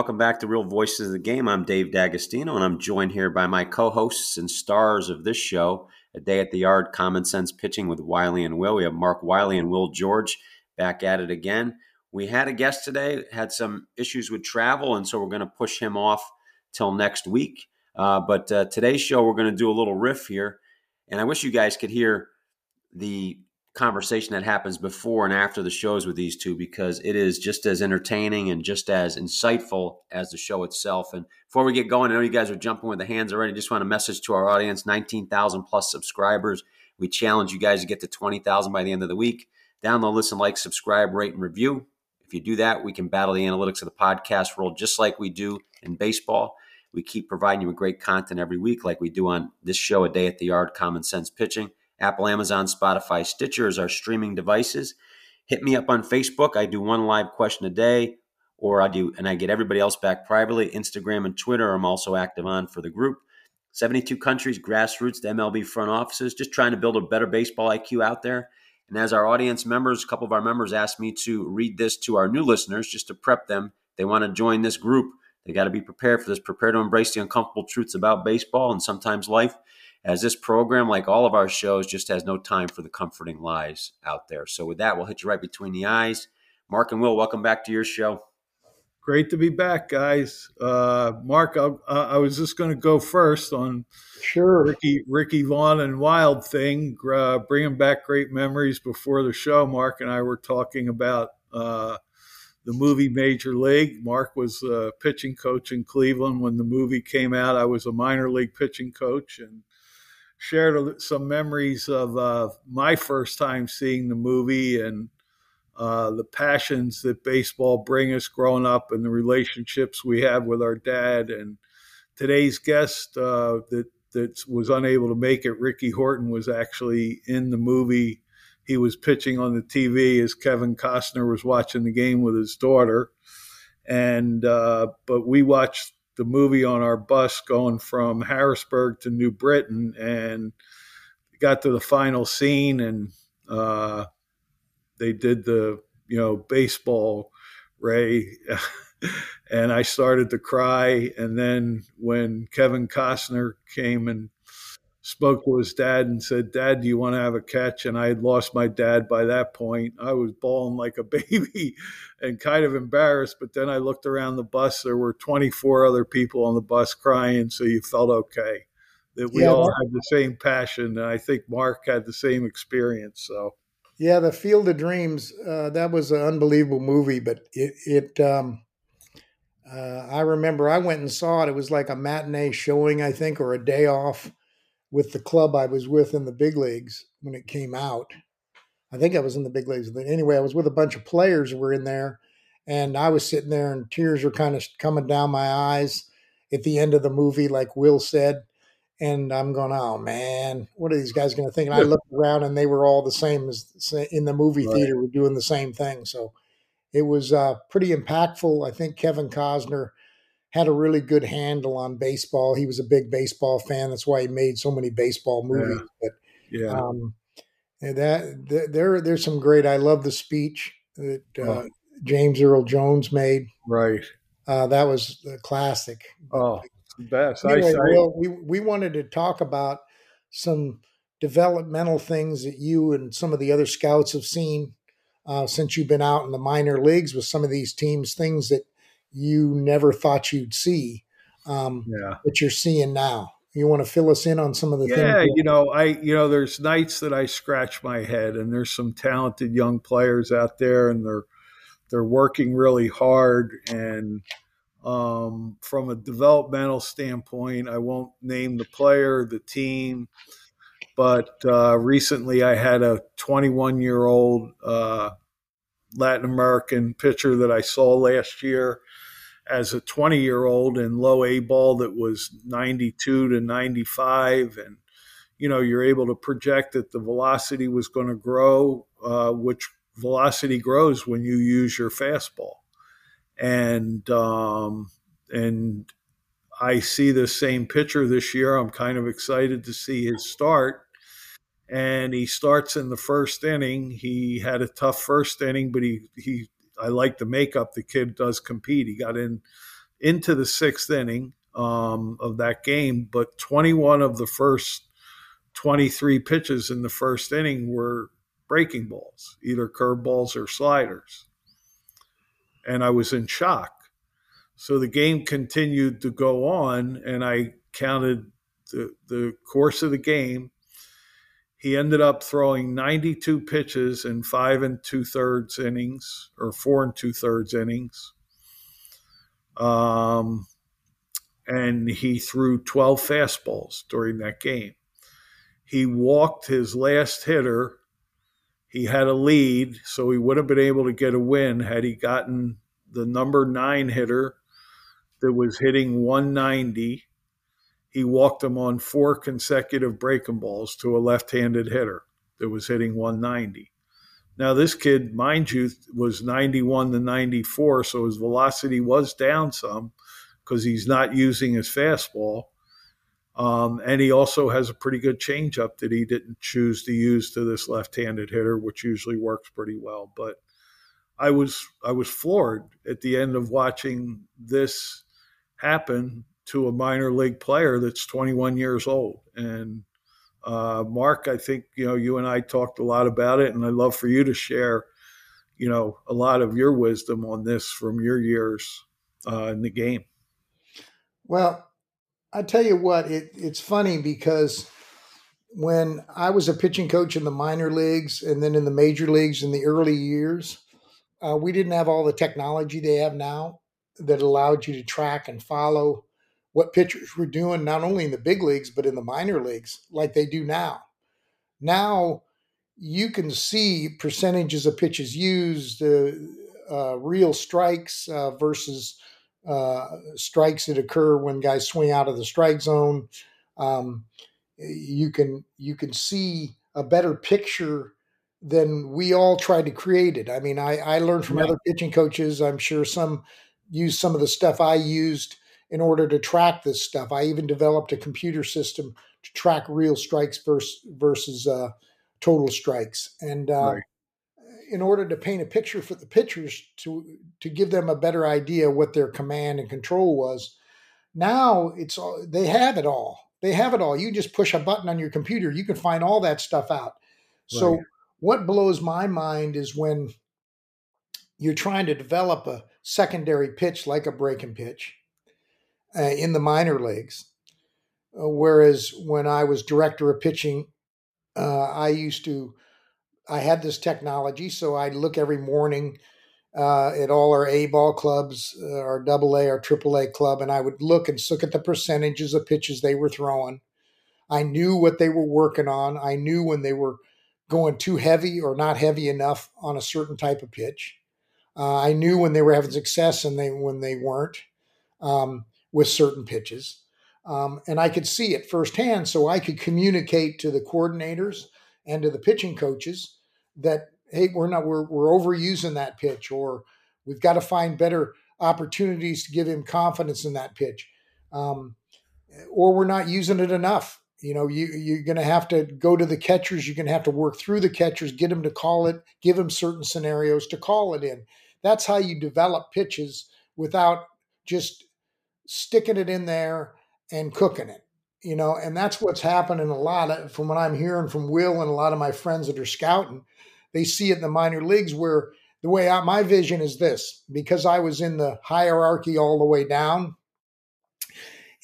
Welcome back to Real Voices of the Game. I'm Dave D'Agostino, and I'm joined here by my co-hosts and stars of this show, A Day at the Yard, Common Sense Pitching with Wiley and Will. We have Mark Wiley and Will George back at it again. We had a guest today, had some issues with travel, and so we're going to push him off till next week. Uh, but uh, today's show, we're going to do a little riff here, and I wish you guys could hear the conversation that happens before and after the shows with these two because it is just as entertaining and just as insightful as the show itself. And before we get going, I know you guys are jumping with the hands already. Just want a message to our audience 19,000 plus subscribers. We challenge you guys to get to 20,000 by the end of the week. Download, listen, like, subscribe, rate, and review. If you do that, we can battle the analytics of the podcast world just like we do in baseball. We keep providing you with great content every week, like we do on this show, A Day at the Yard, Common Sense Pitching. Apple, Amazon, Spotify, Stitcher is our streaming devices. Hit me up on Facebook. I do one live question a day, or I do, and I get everybody else back privately. Instagram and Twitter, I'm also active on for the group. 72 countries, grassroots, the MLB front offices, just trying to build a better baseball IQ out there. And as our audience members, a couple of our members asked me to read this to our new listeners just to prep them. They want to join this group. They got to be prepared for this, prepared to embrace the uncomfortable truths about baseball and sometimes life as this program, like all of our shows, just has no time for the comforting lies out there. So, with that, we'll hit you right between the eyes. Mark and Will, welcome back to your show. Great to be back, guys. Uh, Mark, I, I, was just going to go first on sure Ricky Ricky Vaughn and Wild thing, uh, bringing back great memories before the show. Mark and I were talking about uh, the movie Major League. Mark was a pitching coach in Cleveland when the movie came out. I was a minor league pitching coach, and shared some memories of uh, my first time seeing the movie and uh, the passions that baseball bring us growing up and the relationships we have with our dad. And today's guest uh, that that was unable to make it, Ricky Horton, was actually in the movie. He was pitching on the TV as Kevin Costner was watching the game with his daughter. And uh, but we watched the movie on our bus going from Harrisburg to New Britain and got to the final scene and uh, they did the you know baseball Ray and I started to cry. And then when Kevin Costner came and spoke to his dad and said, Dad, do you want to have a catch? And I had lost my dad by that point. I was bawling like a baby and kind of embarrassed. But then I looked around the bus. There were 24 other people on the bus crying. So you felt okay that we yeah, all had the same passion. And I think Mark had the same experience. So. Yeah, the Field of Dreams. Uh, that was an unbelievable movie, but it, it um, uh, I remember I went and saw it. It was like a matinee showing, I think, or a day off with the club I was with in the big leagues when it came out. I think I was in the big leagues. Anyway, I was with a bunch of players who were in there, and I was sitting there, and tears were kind of coming down my eyes at the end of the movie, like Will said. And I'm going, oh man, what are these guys going to think? And I looked around, and they were all the same as in the movie right. theater, were doing the same thing. So it was uh, pretty impactful. I think Kevin Costner had a really good handle on baseball. He was a big baseball fan. That's why he made so many baseball movies. Yeah. But yeah, um, that, there there's some great. I love the speech that uh, oh. James Earl Jones made. Right. Uh, that was a classic. Oh, best. Anyway, I, Will, we we wanted to talk about some developmental things that you and some of the other scouts have seen uh, since you've been out in the minor leagues with some of these teams. Things that you never thought you'd see um, yeah. that you're seeing now. You want to fill us in on some of the yeah, things? Yeah, you know, I you know, there's nights that I scratch my head, and there's some talented young players out there, and they're they're working really hard. And um, from a developmental standpoint, I won't name the player, the team, but uh, recently I had a 21 year old uh, Latin American pitcher that I saw last year as a 20 year old in low A ball that was 92 to 95. And, you know, you're able to project that the velocity was going to grow, uh, which velocity grows when you use your fastball. And, um, and I see the same pitcher this year. I'm kind of excited to see his start. And he starts in the first inning. He had a tough first inning, but he, he I like the makeup. The kid does compete. He got in into the sixth inning um, of that game, but 21 of the first 23 pitches in the first inning were breaking balls, either curveballs or sliders. And I was in shock. So the game continued to go on, and I counted the, the course of the game. He ended up throwing 92 pitches in five and two thirds innings, or four and two thirds innings. Um, and he threw 12 fastballs during that game. He walked his last hitter. He had a lead, so he would have been able to get a win had he gotten the number nine hitter that was hitting 190. He walked him on four consecutive breaking balls to a left handed hitter that was hitting 190. Now, this kid, mind you, was 91 to 94, so his velocity was down some because he's not using his fastball. Um, and he also has a pretty good changeup that he didn't choose to use to this left-handed hitter, which usually works pretty well. But I was I was floored at the end of watching this happen to a minor league player that's 21 years old. And uh, Mark, I think you know you and I talked a lot about it, and I'd love for you to share, you know, a lot of your wisdom on this from your years uh, in the game. Well, I tell you what, it, it's funny because when I was a pitching coach in the minor leagues and then in the major leagues in the early years, uh, we didn't have all the technology they have now that allowed you to track and follow what pitchers were doing, not only in the big leagues, but in the minor leagues, like they do now. Now you can see percentages of pitches used, uh, uh, real strikes uh, versus uh, strikes that occur when guys swing out of the strike zone. Um, you can you can see a better picture than we all tried to create it. I mean, I, I learned from other pitching coaches. I'm sure some use some of the stuff I used in order to track this stuff. I even developed a computer system to track real strikes versus versus uh, total strikes, and uh, right. in order to paint a picture for the pitchers to to give them a better idea what their command and control was. Now it's all they have it all. They have it all. You just push a button on your computer, you can find all that stuff out. So right. what blows my mind is when you're trying to develop a secondary pitch like a breaking pitch uh, in the minor leagues. Uh, whereas when I was director of pitching, uh, I used to, I had this technology, so I'd look every morning uh, at all our A ball clubs, uh, our double A, our triple A club, and I would look and look at the percentages of pitches they were throwing. I knew what they were working on. I knew when they were going too heavy or not heavy enough on a certain type of pitch. Uh, I knew when they were having success and they when they weren't. Um, with certain pitches. Um, and I could see it firsthand, so I could communicate to the coordinators and to the pitching coaches that hey, we're not we're we're overusing that pitch, or we've got to find better opportunities to give him confidence in that pitch, um, or we're not using it enough. You know, you you're going to have to go to the catchers. You're going to have to work through the catchers, get them to call it, give them certain scenarios to call it in. That's how you develop pitches without just sticking it in there and cooking it you know and that's what's happening a lot of, from what i'm hearing from will and a lot of my friends that are scouting they see it in the minor leagues where the way I, my vision is this because i was in the hierarchy all the way down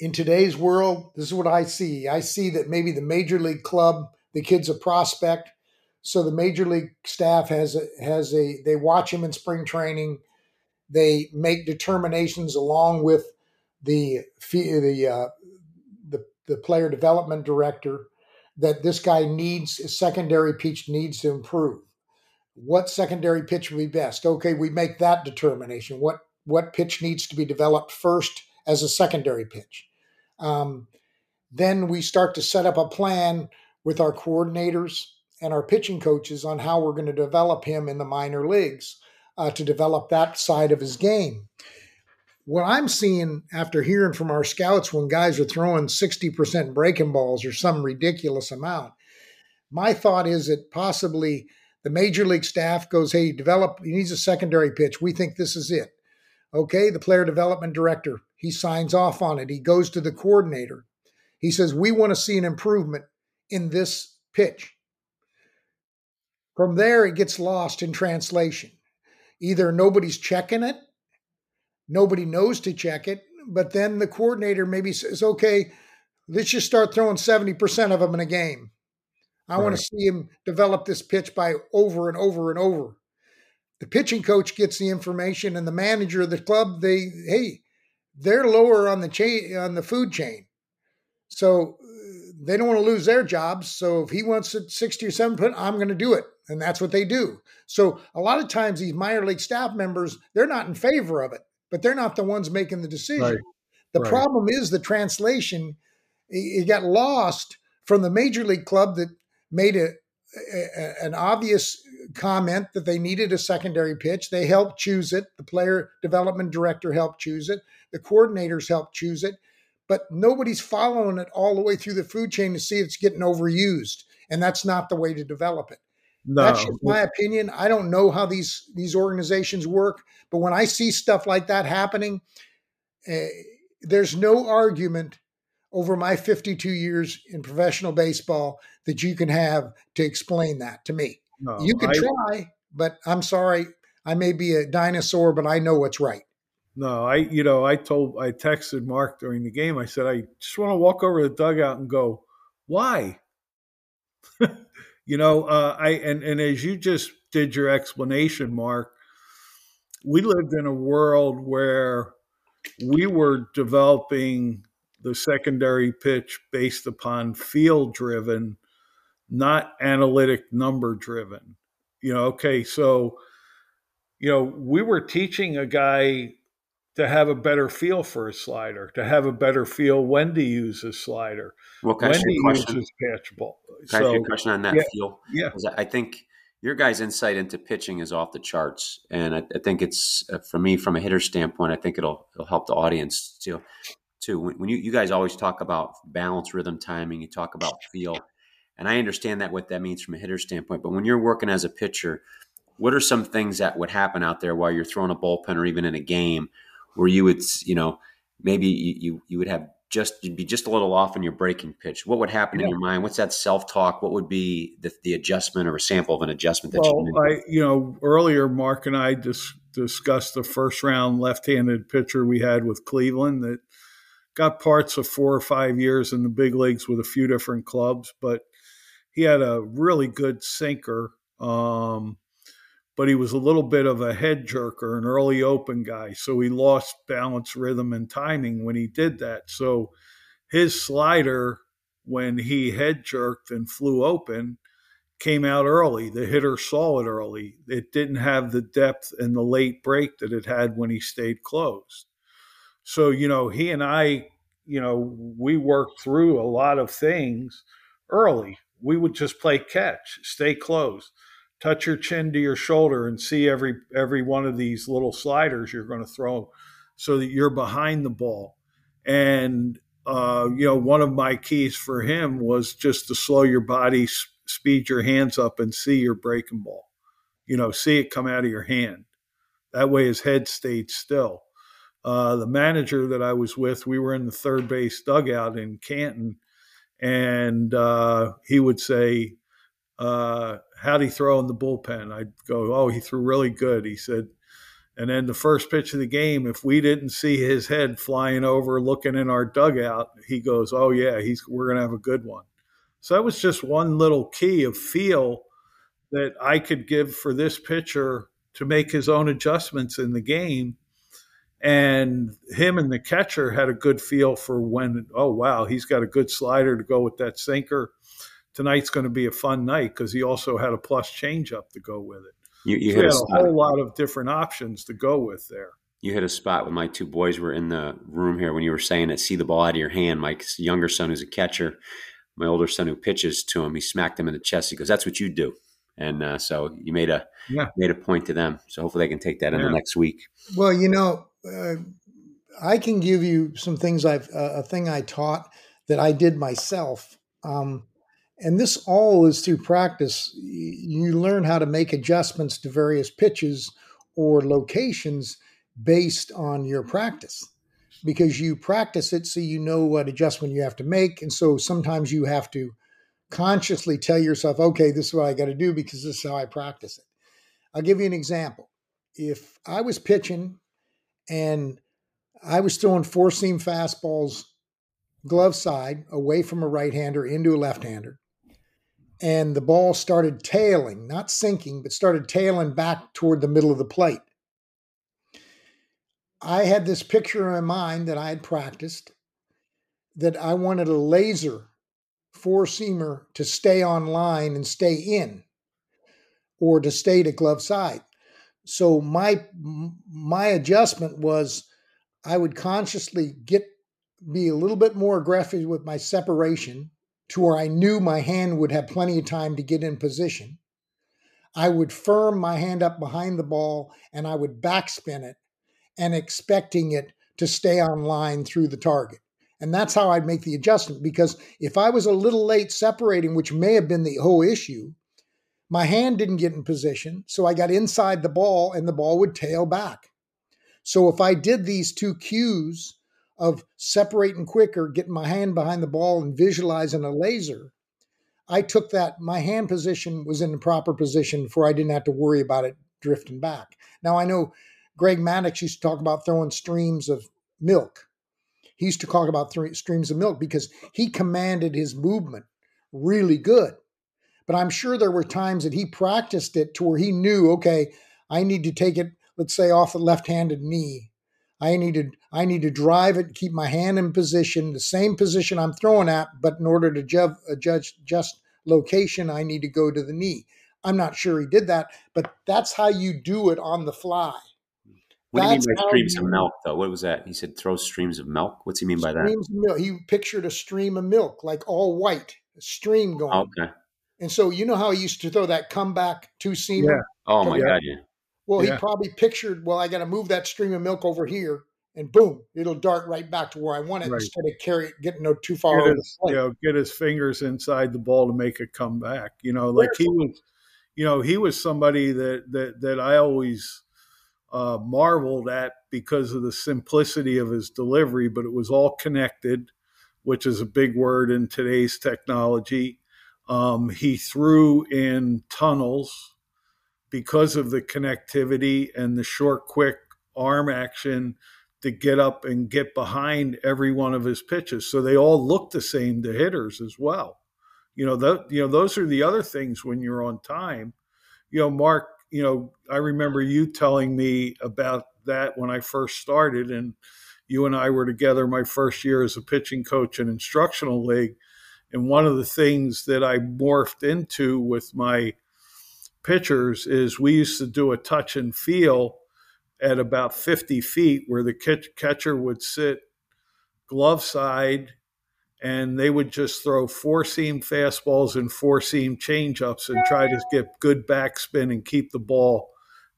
in today's world this is what i see. I see that maybe the major league club the kid's a prospect so the major league staff has a has a they watch him in spring training they make determinations along with the the uh, the the player development director that this guy needs a secondary pitch needs to improve. What secondary pitch would be best? Okay, we make that determination. What what pitch needs to be developed first as a secondary pitch? Um, then we start to set up a plan with our coordinators and our pitching coaches on how we're going to develop him in the minor leagues uh, to develop that side of his game what I'm seeing after hearing from our scouts when guys are throwing 60% breaking balls or some ridiculous amount, my thought is that possibly the major league staff goes, hey, develop, he needs a secondary pitch. We think this is it. Okay, the player development director he signs off on it. He goes to the coordinator. He says, We want to see an improvement in this pitch. From there, it gets lost in translation. Either nobody's checking it, nobody knows to check it, but then the coordinator maybe says, okay, let's just start throwing 70% of them in a game. I right. want to see him develop this pitch by over and over and over. The pitching coach gets the information, and the manager of the club, they, hey, they're lower on the chain on the food chain. So they don't want to lose their jobs. So if he wants it 60 or 7 I'm going to do it. And that's what they do. So a lot of times these minor league staff members, they're not in favor of it, but they're not the ones making the decision. Right. The right. problem is the translation. It got lost from the major league club that made a, a, an obvious comment that they needed a secondary pitch. They helped choose it. The player development director helped choose it. The coordinators helped choose it but nobody's following it all the way through the food chain to see it's getting overused. And that's not the way to develop it. No. That's just my opinion. I don't know how these these organizations work, but when I see stuff like that happening, uh, there's no argument over my 52 years in professional baseball that you can have to explain that to me. No, you can I, try, but I'm sorry, I may be a dinosaur, but I know what's right. No, I you know I told I texted Mark during the game. I said I just want to walk over the dugout and go, why? you know, uh, I and and as you just did your explanation, Mark, we lived in a world where we were developing the secondary pitch based upon field driven, not analytic number driven. You know, okay, so you know, we were teaching a guy to have a better feel for a slider, to have a better feel when to use a slider, well, when to use his pitch ball. Can so, I ask you a question on that yeah, feel? Yeah. I think your guys' insight into pitching is off the charts, and I, I think it's uh, for me from a hitter standpoint. I think it'll it'll help the audience too. Too when, when you you guys always talk about balance, rhythm, timing, you talk about feel, and I understand that what that means from a hitter standpoint. But when you're working as a pitcher, what are some things that would happen out there while you're throwing a bullpen or even in a game? where you would, you know, maybe you, you would have just you'd be just a little off in your breaking pitch. What would happen yeah. in your mind? What's that self talk? What would be the, the adjustment or a sample of an adjustment that well, you I you know earlier Mark and I dis- discussed the first round left handed pitcher we had with Cleveland that got parts of four or five years in the big leagues with a few different clubs, but he had a really good sinker. Um, but he was a little bit of a head jerker, an early open guy. So he lost balance, rhythm, and timing when he did that. So his slider, when he head jerked and flew open, came out early. The hitter saw it early. It didn't have the depth and the late break that it had when he stayed closed. So, you know, he and I, you know, we worked through a lot of things early. We would just play catch, stay closed touch your chin to your shoulder and see every every one of these little sliders you're going to throw so that you're behind the ball. And uh, you know one of my keys for him was just to slow your body speed your hands up and see your breaking ball. You know see it come out of your hand. That way his head stayed still. Uh, the manager that i was with we were in the third base dugout in canton and uh, he would say uh, how'd he throw in the bullpen? I'd go, oh, he threw really good. He said, and then the first pitch of the game, if we didn't see his head flying over, looking in our dugout, he goes, oh yeah, he's we're gonna have a good one. So that was just one little key of feel that I could give for this pitcher to make his own adjustments in the game. And him and the catcher had a good feel for when, oh wow, he's got a good slider to go with that sinker tonight's going to be a fun night because he also had a plus changeup to go with it. You, you so had a, a whole lot of different options to go with there. You hit a spot when my two boys were in the room here when you were saying that see the ball out of your hand. My younger son, who's a catcher, my older son who pitches to him, he smacked him in the chest. He goes, "That's what you do." And uh, so you made a yeah. made a point to them. So hopefully they can take that yeah. in the next week. Well, you know, uh, I can give you some things I've uh, a thing I taught that I did myself. Um, and this all is through practice. You learn how to make adjustments to various pitches or locations based on your practice. because you practice it so you know what adjustment you have to make. And so sometimes you have to consciously tell yourself, okay, this is what I got to do because this is how I practice it. I'll give you an example. If I was pitching and I was throwing four seam fastballs glove side away from a right hander into a left hander, and the ball started tailing, not sinking, but started tailing back toward the middle of the plate. I had this picture in my mind that I had practiced that I wanted a laser four seamer to stay on line and stay in or to stay to glove side. So my my adjustment was I would consciously get be a little bit more aggressive with my separation to where I knew my hand would have plenty of time to get in position. I would firm my hand up behind the ball and I would backspin it and expecting it to stay on line through the target. And that's how I'd make the adjustment because if I was a little late separating, which may have been the whole issue, my hand didn't get in position. So I got inside the ball and the ball would tail back. So if I did these two cues of separating quicker, getting my hand behind the ball and visualizing a laser, I took that, my hand position was in the proper position for I didn't have to worry about it drifting back. Now I know Greg Maddux used to talk about throwing streams of milk. He used to talk about th- streams of milk because he commanded his movement really good. But I'm sure there were times that he practiced it to where he knew, okay, I need to take it, let's say, off the left-handed knee. I need to I need to drive it, keep my hand in position, the same position I'm throwing at, but in order to ju- uh, judge just location, I need to go to the knee. I'm not sure he did that, but that's how you do it on the fly. What do you mean by streams of milk, though? What was that? He said throw streams of milk. What's he mean by that? milk. He pictured a stream of milk, like all white, a stream going. Okay. And so you know how he used to throw that comeback two seamer. Yeah. Oh, oh my god, yeah. Well, Yeah. he probably pictured, well, I got to move that stream of milk over here, and boom, it'll dart right back to where I want it Right. instead of carry it, getting no too far Get his, you know, get his fingers inside the ball to make it come back. You know, like he was, you know, he was somebody that that that I always uh, marveled at because of the simplicity of his delivery, but it was all connected, which is a big word in today's technology. Um, he threw in tunnels because of the connectivity and the short, quick arm action to get up and get behind every one of his pitches. So they all look the same to hitters as well. You know, that you know, those are the other things when you're on time. You know, Mark, you know, I remember you telling me about that when I first started and you and I were together my first year as a pitching coach in instructional league. And one of the things that I morphed into with my pitchers is we used to do a touch and feel at about 50 feet where the catch- catcher would sit glove side and they would just throw four seam fastballs and four seam changeups and try to get good backspin and keep the ball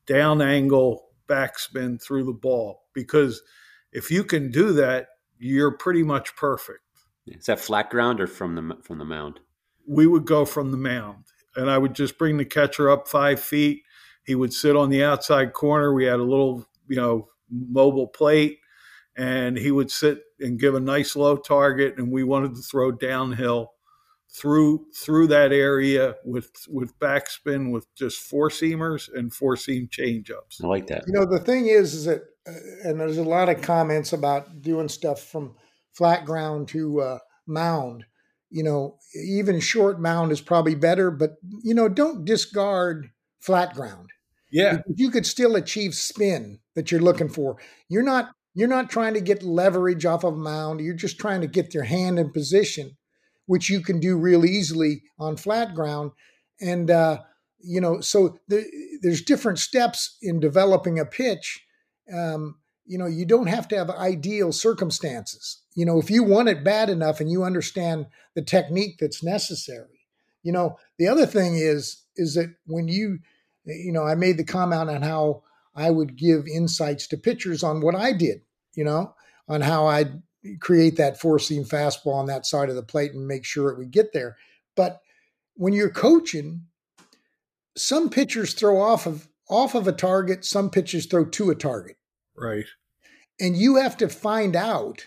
down angle backspin through the ball. Because if you can do that you're pretty much perfect. Is that flat ground or from the from the mound? we would go from the mound and I would just bring the catcher up five feet. He would sit on the outside corner. We had a little, you know, mobile plate and he would sit and give a nice low target and we wanted to throw downhill through through that area with with backspin with just four seamers and four seam changeups. I like that. You know, the thing is, is that, uh, and there's a lot of comments about doing stuff from flat ground to uh, mound. You know, even short mound is probably better, but you know, don't discard flat ground. Yeah. You could still achieve spin that you're looking for. You're not you're not trying to get leverage off of a mound. You're just trying to get your hand in position, which you can do real easily on flat ground. And uh, you know, so the, there's different steps in developing a pitch. Um, you know, you don't have to have ideal circumstances. You know, if you want it bad enough and you understand the technique that's necessary. You know, the other thing is is that when you, you know, I made the comment on how I would give insights to pitchers on what I did. You know, on how I'd create that four seam fastball on that side of the plate and make sure it would get there. But when you're coaching, some pitchers throw off of off of a target, some pitchers throw to a target. Right. and you have to find out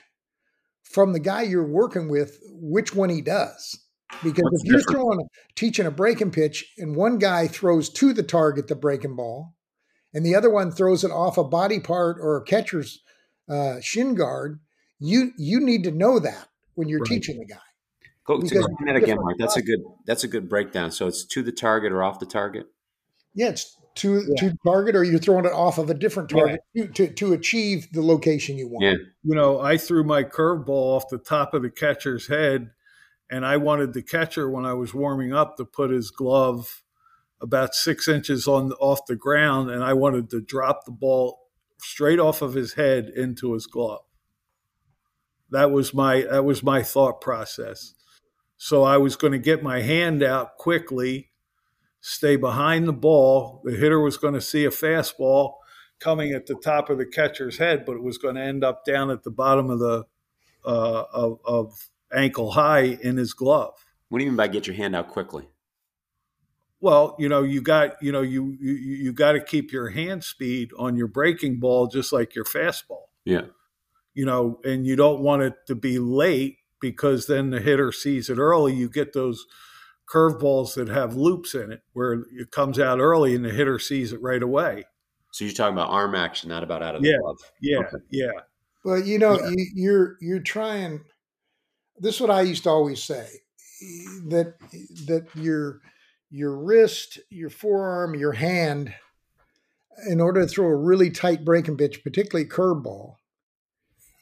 from the guy you're working with which one he does. Because What's if you're different? throwing teaching a breaking pitch and one guy throws to the target the breaking ball, and the other one throws it off a body part or a catcher's uh, shin guard, you you need to know that when you're Right. teaching the guy. Go explain that again, Mark. That's a good that's a good breakdown. So it's to the target or off the target. Yeah, it's to Yeah. to target, or you're throwing it off of a different target to, to to achieve the location you want. Yeah. you know, I threw my curveball off the top of the catcher's head, and I wanted the catcher when I was warming up to put his glove about six inches on off the ground, and I wanted to drop the ball straight off of his head into his glove. That was my that was my thought process. So I was going to get my hand out quickly, stay behind the ball. The hitter was going to see a fastball coming at the top of the catcher's head, but it was going to end up down at the bottom of the uh, of, of ankle high in his glove. What do you mean by get your hand out quickly? Well, you know, you got you know you you, you got to keep your hand speed on your breaking ball just like your fastball. Yeah. You know, and you don't want it to be late because then the hitter sees it early. You get those curveballs that have loops in it where it comes out early and the hitter sees it right away. So you're talking about arm action, not about out of the Yeah. glove. Yeah, Okay. yeah, But you know, Yeah. you, you're you're trying. This is what I used to always say that that your your wrist, your forearm, your hand, in order to throw a really tight breaking pitch, particularly curveball,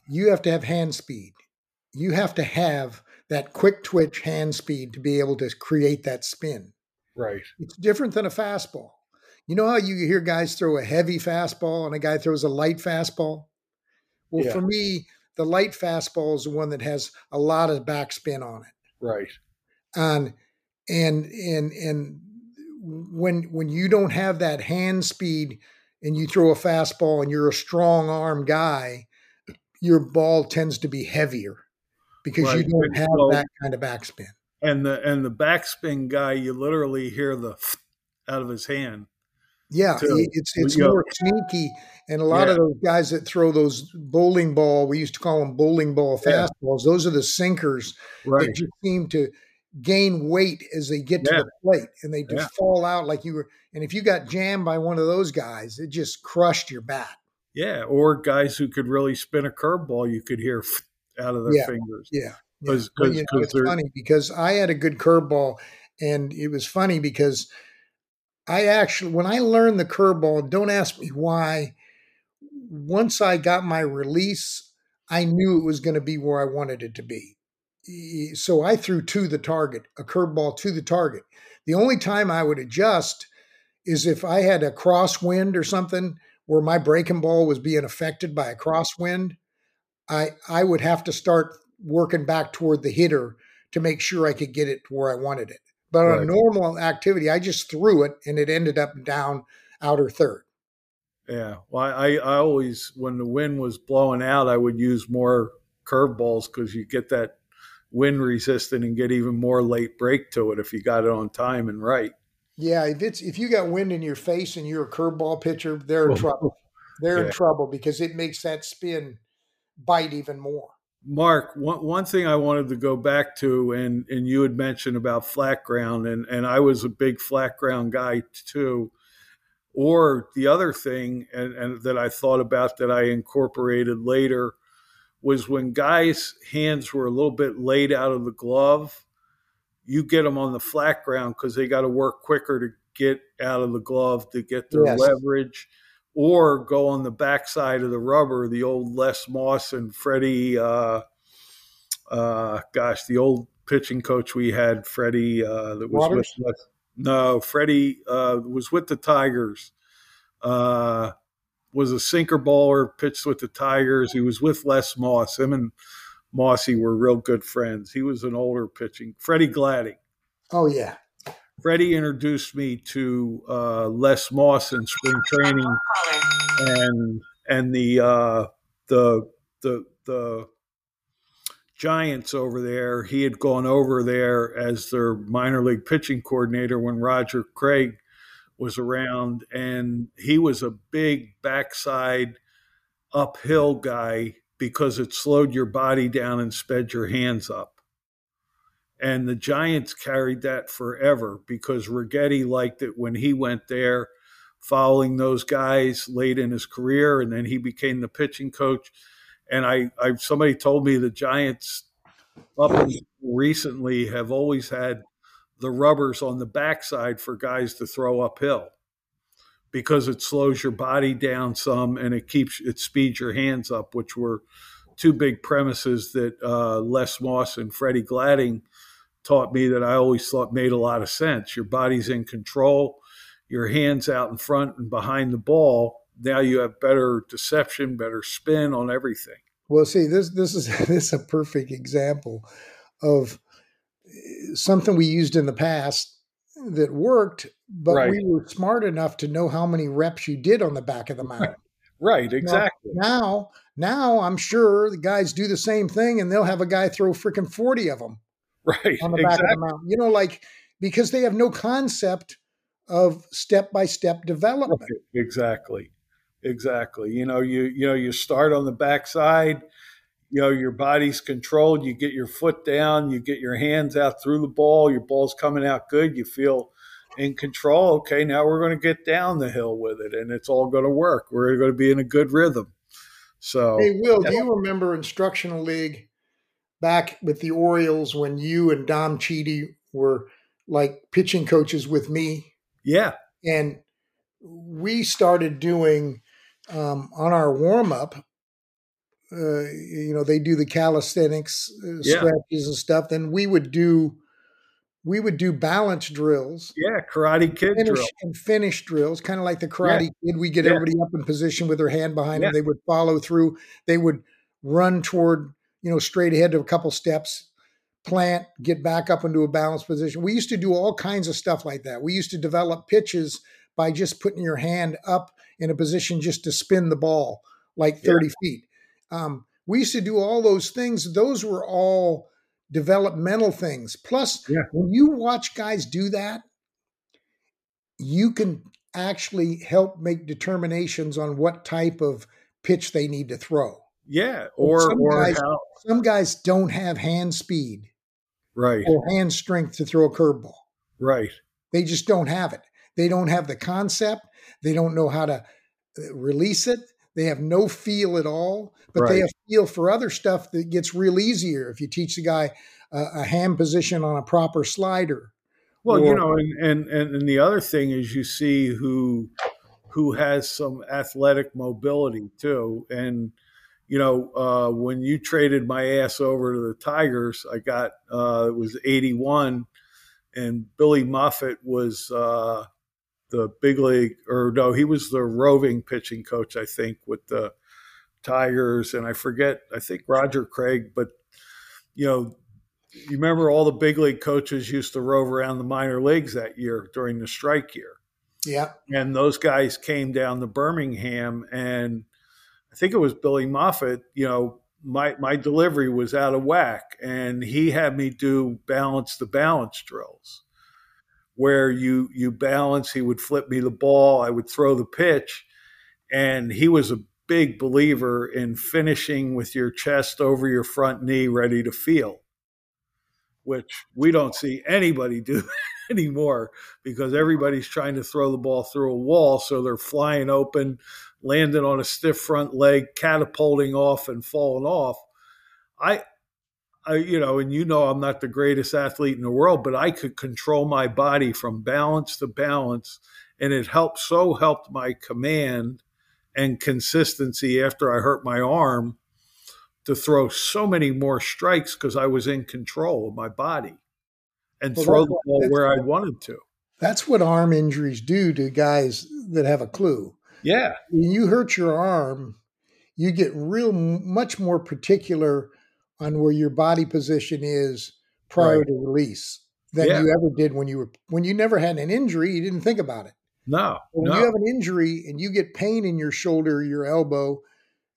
you have to have hand speed. You have to have that quick twitch hand speed to be able to create that spin. right. It's different than a fastball. You know how you hear guys throw a heavy fastball and a guy throws a light fastball? Well, Yeah. for me, the light fastball is the one that has a lot of backspin on it. Right. And and and and when when you don't have that hand speed and you throw a fastball and you're a strong arm guy, your ball tends to be heavier because Right. you don't have Well- that kind of backspin. And the and the backspin guy, you literally hear the out of his hand. Yeah, it- it's it's Yeah. more sneaky, and a lot Yeah. of those guys that throw those bowling ball, we used to call them bowling ball Yeah. fastballs. Those are the sinkers Right. that just seem to gain weight as they get to the plate, and they just Yeah. fall out like you were. And if you got jammed by one of those guys, it just crushed your bat. Yeah. Or guys who could really spin a curveball, you could hear out of their Yeah. fingers. Yeah, yeah. 'Cause- But, 'cause- you know, it's funny because I had a good curveball, and it was funny because I actually, when I learned the curveball, don't ask me why. Once I got my release, I knew it was going to be where I wanted it to be. So I threw to the target, a curveball to the target. The only time I would adjust is if I had a crosswind or something where my breaking ball was being affected by a crosswind. I I would have to start working back toward the hitter to make sure I could get it to where I wanted it. But on a normal activity, I just threw it and it ended up down outer third. Yeah. Well, I, I always, when the wind was blowing out, I would use more curveballs because you get that wind resistant and get even more late break to it if you got it on time and right. Yeah, if it's if you got wind in your face and you're a curveball pitcher, they're in trouble. They're Yeah. in trouble because it makes that spin bite even more. Mark, one, one thing I wanted to go back to, and, and you had mentioned about flat ground, and, and I was a big flat ground guy too. Or the other thing, and, and that I thought about that I incorporated later, was when guys' hands were a little bit laid out of the glove, you get them on the flat ground because they got to work quicker to get out of the glove to get their Yes. leverage, or go on the backside of the rubber. The old Les Moss and Freddie, uh, uh, gosh, the old pitching coach we had, Freddie, uh, that was Waters? with Les. No, Freddie uh, was with the Tigers. Uh, was a sinker baller, pitched with the Tigers. He was with Les Moss. Him and Mossy were real good friends. He was an older pitching. Freddie Gladding. Oh yeah. Freddie introduced me to uh, Les Moss in spring training, and and the uh, the the the Giants over there. He had gone over there as their minor league pitching coordinator when Roger Craig was around, and he was a big backside uphill guy because it slowed your body down and sped your hands up. And the Giants carried that forever because Righetti liked it when he went there, following those guys late in his career, and then he became the pitching coach. And I, I somebody told me the Giants up recently have always had the rubbers on the backside for guys to throw uphill because it slows your body down some and it keeps it speeds your hands up, which were two big premises that uh, Les Moss and Freddie Gladding taught me that I always thought made a lot of sense. Your body's in control, your hands out in front and behind the ball. Now you have better deception, better spin on everything. Well, see, this this is this is a perfect example of eh, something we used in the past that worked, but right. we were smart enough to know how many reps you did on the back of the mound. Right, exactly. Now, now, I'm sure the guys do the same thing, and they'll have a guy throw freaking forty of them. Right, on the back exactly. of the mound. You know, like because they have no concept of step by step development. Right. Exactly, exactly. You know, you you know you start on the backside you know your body's controlled you get your foot down you get your hands out through the ball your ball's coming out good you feel in control okay now we're going to get down the hill with it and it's all going to work we're going to be in a good rhythm so hey will do you remember instructional league back with the orioles when you and dom Chiti were like pitching coaches with me yeah and we started doing um, on our warm-up uh, you know, they do the calisthenics uh, yeah. stretches and stuff. Then we would do we would do balance drills. Yeah, karate kid finish, drill. and finish drills, kind of like the karate yeah. kid. We get yeah. everybody up in position with their hand behind them. They would follow through. They would run toward, you know, straight ahead to a couple steps, plant, get back up into a balanced position. We used to do all kinds of stuff like that. We used to develop pitches by just putting your hand up in a position just to spin the ball like 30 feet. Um, we used to do all those things. Those were all developmental things. Plus, yeah. when you watch guys do that, you can actually help make determinations on what type of pitch they need to throw. Yeah, or some or guys, how... some guys don't have hand speed, right, or hand strength to throw a curveball. Right, they just don't have it. They don't have the concept. They don't know how to uh, release it. They have no feel at all, but right. they have feel for other stuff that gets real easier if you teach the guy a, a hand position on a proper slider. Well, or, you know, and, and and the other thing is you see who who has some athletic mobility too, and you know, uh, when you traded my ass over to the Tigers, I got uh, it was eighty one, and Billy Muffett was uh, the big league, or no, he was the roving pitching coach, I think, with the Tigers, and I forget, I think Roger Craig, but you know, you remember all the big league coaches used to rove around the minor leagues that year during the strike year. Yeah. And those guys came down to Birmingham and think it was Billy Muffett, you know, my my delivery was out of whack and he had me do balance the balance drills where you you balance. He would flip me the ball. I would throw the pitch, and he was a big believer in finishing with your chest over your front knee, ready to feel, which we don't see anybody do anymore because everybody's trying to throw the ball through a wall, so they're flying open, landing on a stiff front leg, catapulting off and falling off. I I, you know, and you know, I'm not the greatest athlete in the world, but I could control my body from balance to balance. And it helped, so helped my command and consistency after I hurt my arm to throw so many more strikes because I was in control of my body and well, throw the ball where I wanted to. That's what arm injuries do to guys that have a clue. Yeah. When you hurt your arm, you get real much more particular on where your body position is prior right. to release than yeah. you ever did when you were when you never had an injury you didn't think about it no when no. you have an injury and you get pain in your shoulder your elbow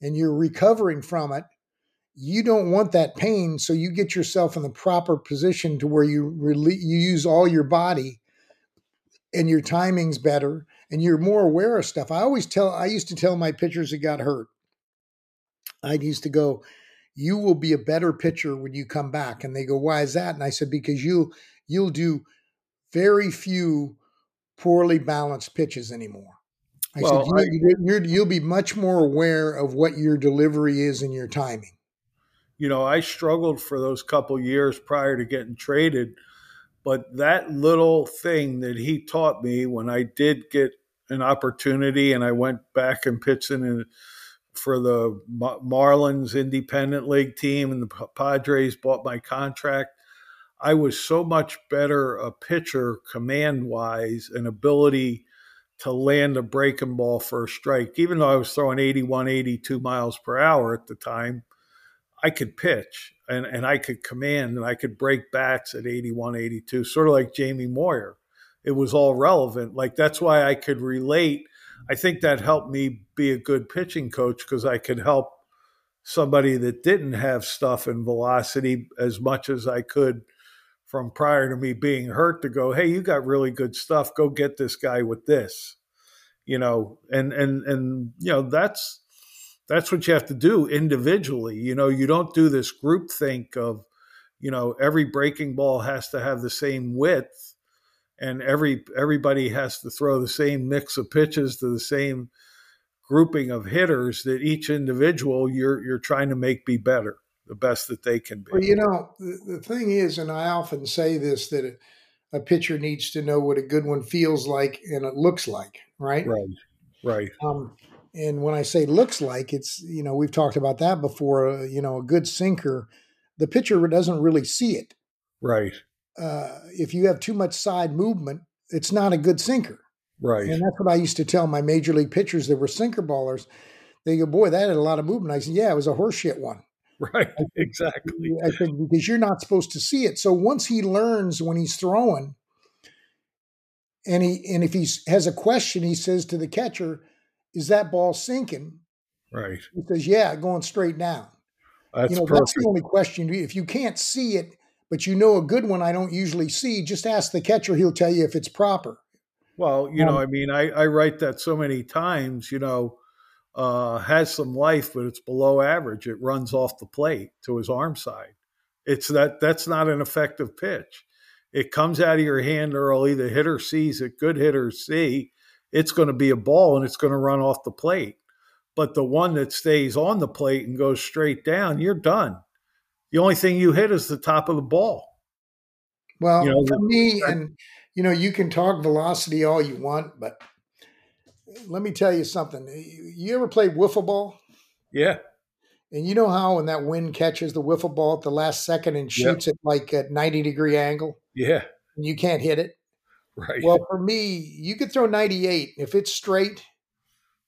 and you're recovering from it you don't want that pain so you get yourself in the proper position to where you release you use all your body and your timing's better and you're more aware of stuff i always tell i used to tell my pitchers that got hurt I used to go, "You will be a better pitcher when you come back." And they go, "Why is that?" And I said, "Because you'll, you'll do very few poorly balanced pitches anymore." I well, said, you, you'll be much more aware of what your delivery is and your timing. You know, I struggled for those couple years prior to getting traded, but that little thing that he taught me when I did get an opportunity and I went back and pitched in for the Marlins independent league team and the Padres bought my contract. I was so much better a pitcher command wise and ability to land a breaking ball for a strike. Even though I was throwing 81, 82 miles per hour at the time, I could pitch and, and I could command and I could break bats at 81, 82, sort of like Jamie Moyer. It was all relevant. Like that's why I could relate. I think that helped me be a good pitching coach because I could help somebody that didn't have stuff and velocity as much as I could from prior to me being hurt to go, hey, you got really good stuff. Go get this guy with this, you know, and and and you know that's that's what you have to do individually. You know, you don't do this group think of, you know, every breaking ball has to have the same width, and every everybody has to throw the same mix of pitches to the same grouping of hitters that each individual you're you're trying to make be better the best that they can be. Well, you know, the, the thing is, and I often say this that a, pitcher needs to know what a good one feels like and it looks like, right? Right. Right. Um, and when I say looks like, it's you know we've talked about that before. Uh, you know, a good sinker, the pitcher doesn't really see it. Right. Uh, if you have too much side movement, it's not a good sinker. Right. And that's what I used to tell my major league pitchers that were sinker ballers. They go, boy, that had a lot of movement. I said, yeah, it was a horseshit one. Right, exactly. I said, because you're not supposed to see it. So once he learns when he's throwing, and he and if he has a question, he says to the catcher, "Is that ball sinking?" Right. He says, "Yeah, going straight down." That's you know, perfect. that's the only question. If you can't see it, but you know a good one I don't usually see, just ask the catcher. He'll tell you if it's proper. Well, you um, know, I mean, I, I write that so many times. You know, uh, has some life, but it's below average. It runs off the plate to his arm side. It's that that's not an effective pitch. It comes out of your hand early. The hitter sees it. Good hitters see it's going to be a ball and it's going to run off the plate. But the one that stays on the plate and goes straight down, you're done. The only thing you hit is the top of the ball. Well, you know, for me, and you know, you can talk velocity all you want, but let me tell you something. You ever play wiffle ball? Yeah. And you know how when that wind catches the wiffle ball at the last second and shoots yep. it like at 90 degree angle? Yeah. And you can't hit it? Right. Well, for me, you could throw 98. If it's straight,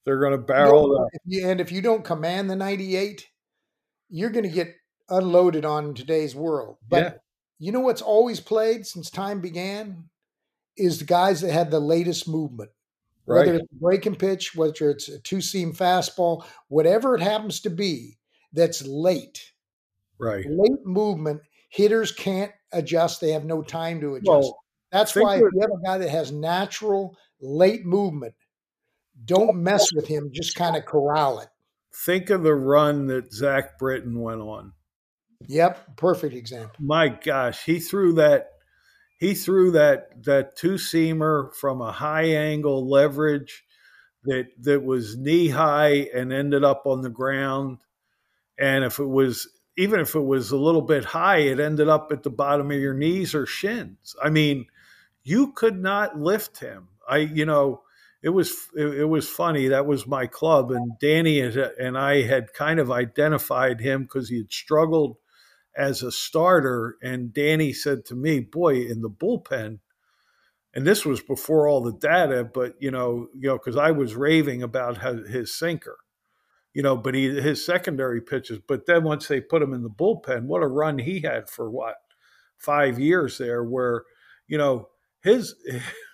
they're going to barrel you know, And if you don't command the 98, you're going to get unloaded on today's world. But yeah. you know what's always played since time began? Is the guys that had the latest movement. Right. Whether it's a breaking pitch, whether it's a two seam fastball, whatever it happens to be that's late. Right. Late movement, hitters can't adjust. They have no time to adjust. Well, that's why if you have a guy that has natural late movement, don't mess with him. Just kind of corral it. Think of the run that Zach Britton went on. Yep, perfect example. My gosh, he threw that he threw that that two seamer from a high angle leverage that that was knee high and ended up on the ground. And if it was even if it was a little bit high, it ended up at the bottom of your knees or shins. I mean, you could not lift him. I, you know, it was it, it was funny. That was my club, and Danny and I had kind of identified him because he had struggled as a starter. And Danny said to me, "Boy, in the bullpen." And this was before all the data, but you know, you know, because I was raving about his sinker, you know, but he his secondary pitches. But then once they put him in the bullpen, what a run he had for what five years there, where you know his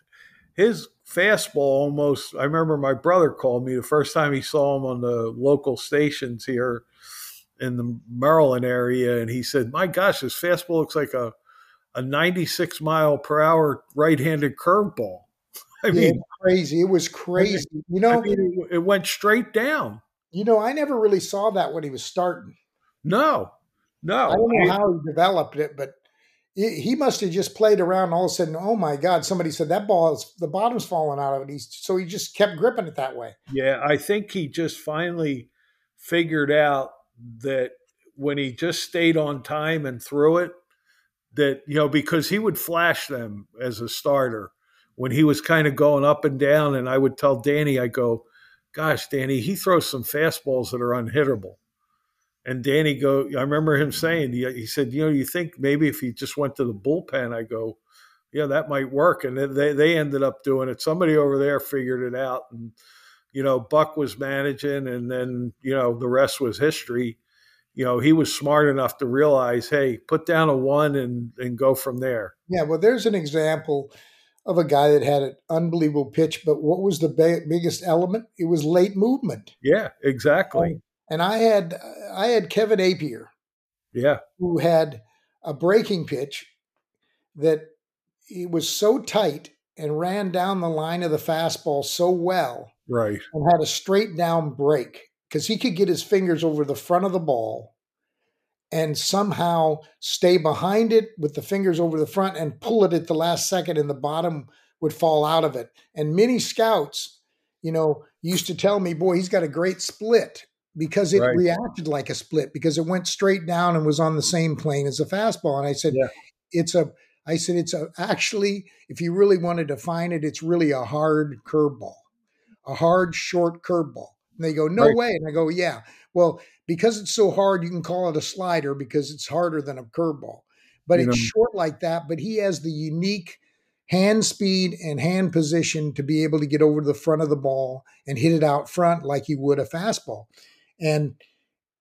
his fastball almost. I remember my brother called me the first time he saw him on the local stations here in the Maryland area, and he said, "My gosh, his fastball looks like a a 96 mile per hour right-handed curveball." I yeah, mean, crazy. It was crazy. I mean, you know, I mean, it, it, went straight down. You know, I never really saw that when he was starting. No, no. I don't know how he developed it, but he must have just played around. All of a sudden, oh my God! Somebody said that ball is the bottom's falling out of it. He's so he just kept gripping it that way. Yeah, I think he just finally figured out that when he just stayed on time and threw it, that you know because he would flash them as a starter when he was kind of going up and down, and I would tell Danny, I go, "Gosh, Danny, he throws some fastballs that are unhittable." And Danny go, I remember him saying, he said, you know, you think maybe if he just went to the bullpen, I go, yeah, that might work. And they, they ended up doing it. Somebody over there figured it out. And, you know, Buck was managing and then, you know, the rest was history. You know, he was smart enough to realize, hey, put down a one and, and go from there. Yeah. Well, there's an example of a guy that had an unbelievable pitch, but what was the ba- biggest element? It was late movement. Yeah, exactly. Um, and I had I had Kevin Appier, yeah, who had a breaking pitch that it was so tight and ran down the line of the fastball so well, right, and had a straight down break because he could get his fingers over the front of the ball and somehow stay behind it with the fingers over the front and pull it at the last second and the bottom would fall out of it. And many scouts, you know, used to tell me, boy, he's got a great split because it right. reacted like a split because it went straight down and was on the same plane as a fastball. And I said, yeah. it's a, I said, it's a, actually, if you really want to define it, it's really a hard curveball, a hard, short curveball. And they go, no right. way. And I go, yeah. Well, because it's so hard, you can call it a slider because it's harder than a curveball. But you it's know, short like that. But he has the unique hand speed and hand position to be able to get over to the front of the ball and hit it out front like he would a fastball and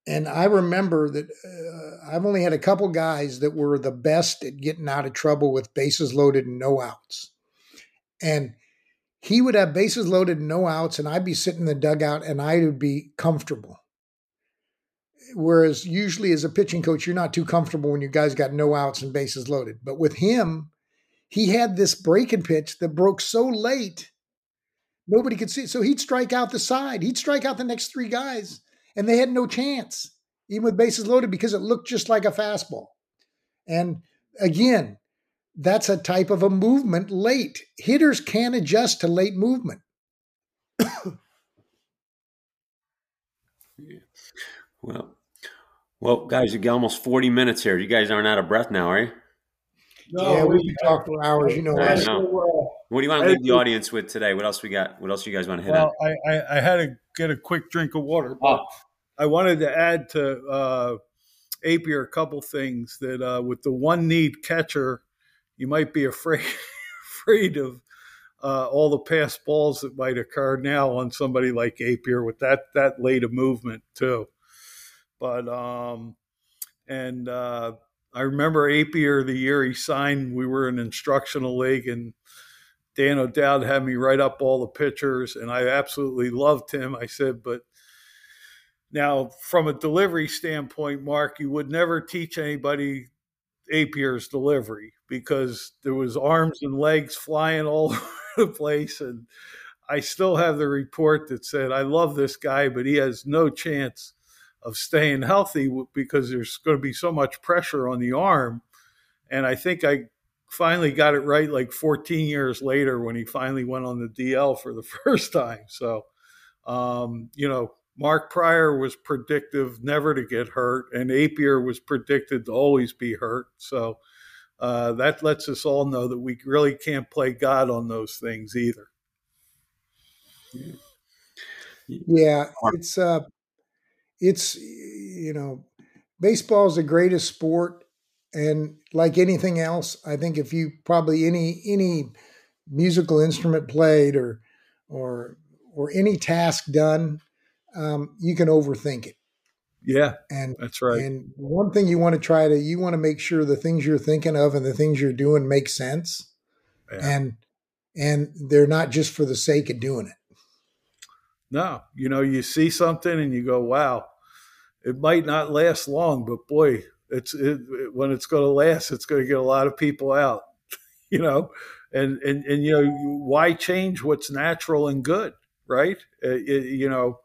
and I remember that uh, I've only had a couple guys that were the best at getting out of trouble with bases loaded and no outs. And he would have bases loaded and no outs, and I'd be sitting in the dugout and I would be comfortable. Whereas usually as a pitching coach, you're not too comfortable when you guys got no outs and bases loaded. But with him, he had this breaking pitch that broke so late, nobody could see it. So he'd strike out the side, he'd strike out the next three guys and they had no chance, even with bases loaded, because it looked just like a fastball. And again, that's a type of a movement late. Hitters can't adjust to late movement. Well, well, guys, you got almost 40 minutes here. You guys aren't out of breath now, are you? No, yeah, we can talk for hours. You know, I know. Uh, what do you want to leave the audience with today? What else we got? What else you guys want to hit well, on? I, I, I had to get a quick drink of water. Oh. I wanted to add to uh, Appier a couple things that uh, with the one need catcher, you might be afraid afraid of uh, all the pass balls that might occur now on somebody like Appier with that that late a movement too. But um, and uh, I remember Appier the year he signed. We were an instructional league, and Dan O'Dowd had me write up all the pitchers, and I absolutely loved him. I said, but now, from a delivery standpoint, Mark, you would never teach anybody Appier's delivery because there was arms and legs flying all over the place. And I still have the report that said, I love this guy, but he has no chance of staying healthy because there's going to be so much pressure on the arm. And I think I finally got it right like 14 years later when he finally went on the DL for the first time. So, um, you know, Mark Prior was predictive never to get hurt, and Appier was predicted to always be hurt. So uh, that lets us all know that we really can't play God on those things either. Yeah, it's uh, it's you know, baseball is the greatest sport, and like anything else, I think if you probably any any musical instrument played or or or any task done um, you can overthink it. Yeah, and that's right. And one thing you want to try to you want to make sure the things you're thinking of and the things you're doing make sense, yeah. and and they're not just for the sake of doing it. No, you know, you see something and you go, "Wow, it might not last long, but boy, it's it, when it's going to last, it's going to get a lot of people out." you know, and and and you know, why change what's natural and good, right? Uh, it, you know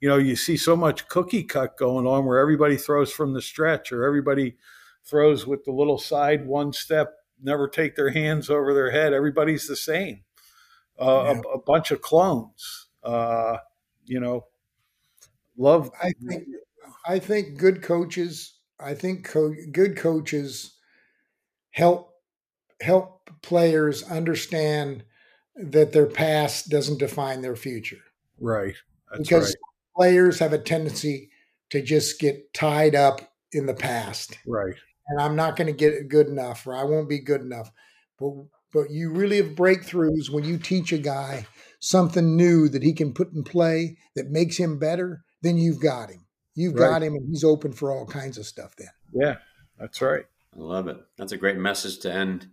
you know, you see so much cookie cut going on where everybody throws from the stretch or everybody throws with the little side one step, never take their hands over their head. Everybody's the same. Uh, yeah. a, a, bunch of clones. Uh, you know, love. I think. I think good coaches. I think co- good coaches help help players understand that their past doesn't define their future. Right. That's because right. players have a tendency to just get tied up in the past. Right. And I'm not going to get it good enough or I won't be good enough. But but you really have breakthroughs when you teach a guy something new that he can put in play that makes him better, then you've got him. You've right. got him and he's open for all kinds of stuff then. Yeah. That's right. I love it. That's a great message to end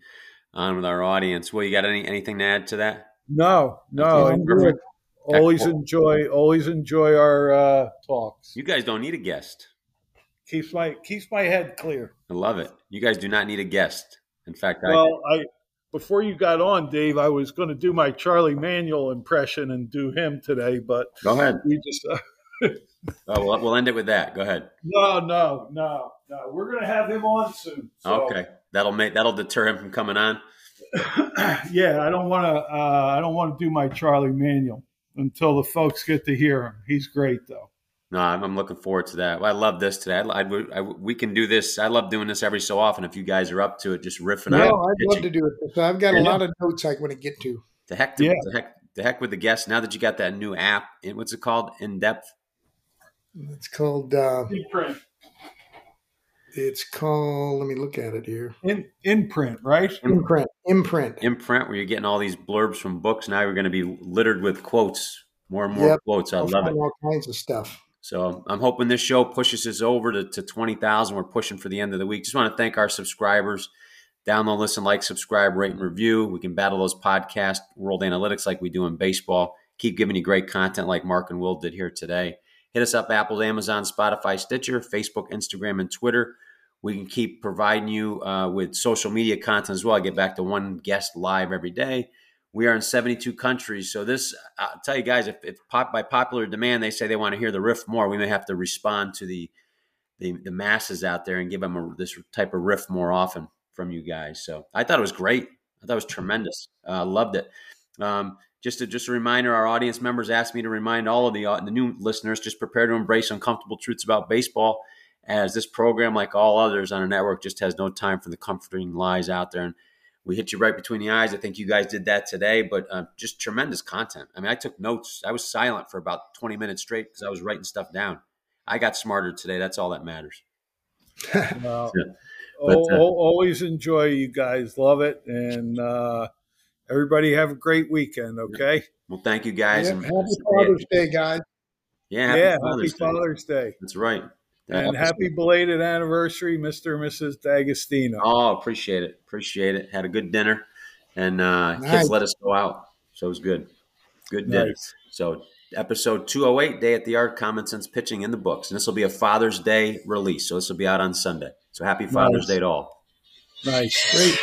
on with our audience. Well, you got any anything to add to that? No, no. Always enjoy, always enjoy our uh, talks. You guys don't need a guest. Keeps my keeps my head clear. I love it. You guys do not need a guest. In fact, well, I, I before you got on, Dave, I was going to do my Charlie Manuel impression and do him today, but go ahead. We just. Uh, oh, well, we'll end it with that. Go ahead. No, no, no, no. We're going to have him on soon. So. Okay, that'll make that'll deter him from coming on. yeah, I don't want to. Uh, I don't want to do my Charlie Manuel until the folks get to hear him. He's great, though. No, I'm, I'm looking forward to that. Well, I love this today. I, I, I, we can do this. I love doing this every so often. If you guys are up to it, just riffing no, out. I'd love to do it. So I've got a lot of notes I want to get to. The heck, to, yeah. the heck, the heck with the guests. Now that you got that new app, what's it called? In depth. It's called uh, Imprint. It's called. Let me look at it here. In imprint, right? Imprint. Imprint. Imprint. Where you're getting all these blurbs from books. Now you're going to be littered with quotes. More and more yep. quotes. I I'll love it. All kinds of stuff. So I'm hoping this show pushes us over to, to 20,000. We're pushing for the end of the week. Just want to thank our subscribers. Download, listen, like, subscribe, rate, and review. We can battle those podcast world analytics like we do in baseball. Keep giving you great content like Mark and Will did here today. Hit us up Apple, Amazon, Spotify, Stitcher, Facebook, Instagram, and Twitter. We can keep providing you uh, with social media content as well. I get back to one guest live every day. We are in 72 countries. So this, I'll tell you guys, if, if pop, by popular demand they say they want to hear the riff more, we may have to respond to the the, the masses out there and give them a, this type of riff more often from you guys. So I thought it was great. I thought it was tremendous. Uh, loved it. Um, just a, just a reminder, our audience members asked me to remind all of the, uh, the new listeners, just prepare to embrace uncomfortable truths about baseball as this program, like all others on a network, just has no time for the comforting lies out there. And we hit you right between the eyes. I think you guys did that today, but uh, just tremendous content. I mean, I took notes. I was silent for about 20 minutes straight because I was writing stuff down. I got smarter today. That's all that matters. well, but, uh, always enjoy you guys. Love it. And uh, everybody have a great weekend. Okay. Well, thank you guys. Yeah, happy Father's Day, guys. Yeah. Happy yeah. Father's happy Day. Father's Day. That's right. And happy belated anniversary, Mr. and Mrs. D'Agostino. Oh, appreciate it. Appreciate it. Had a good dinner, and uh, nice. kids let us go out, so it was good. Good dinner. Nice. So episode 208, Day at the Yard, Common Sense Pitching in the books, and this will be a Father's Day release. So this will be out on Sunday. So happy Father's nice. Day to all. Nice, great.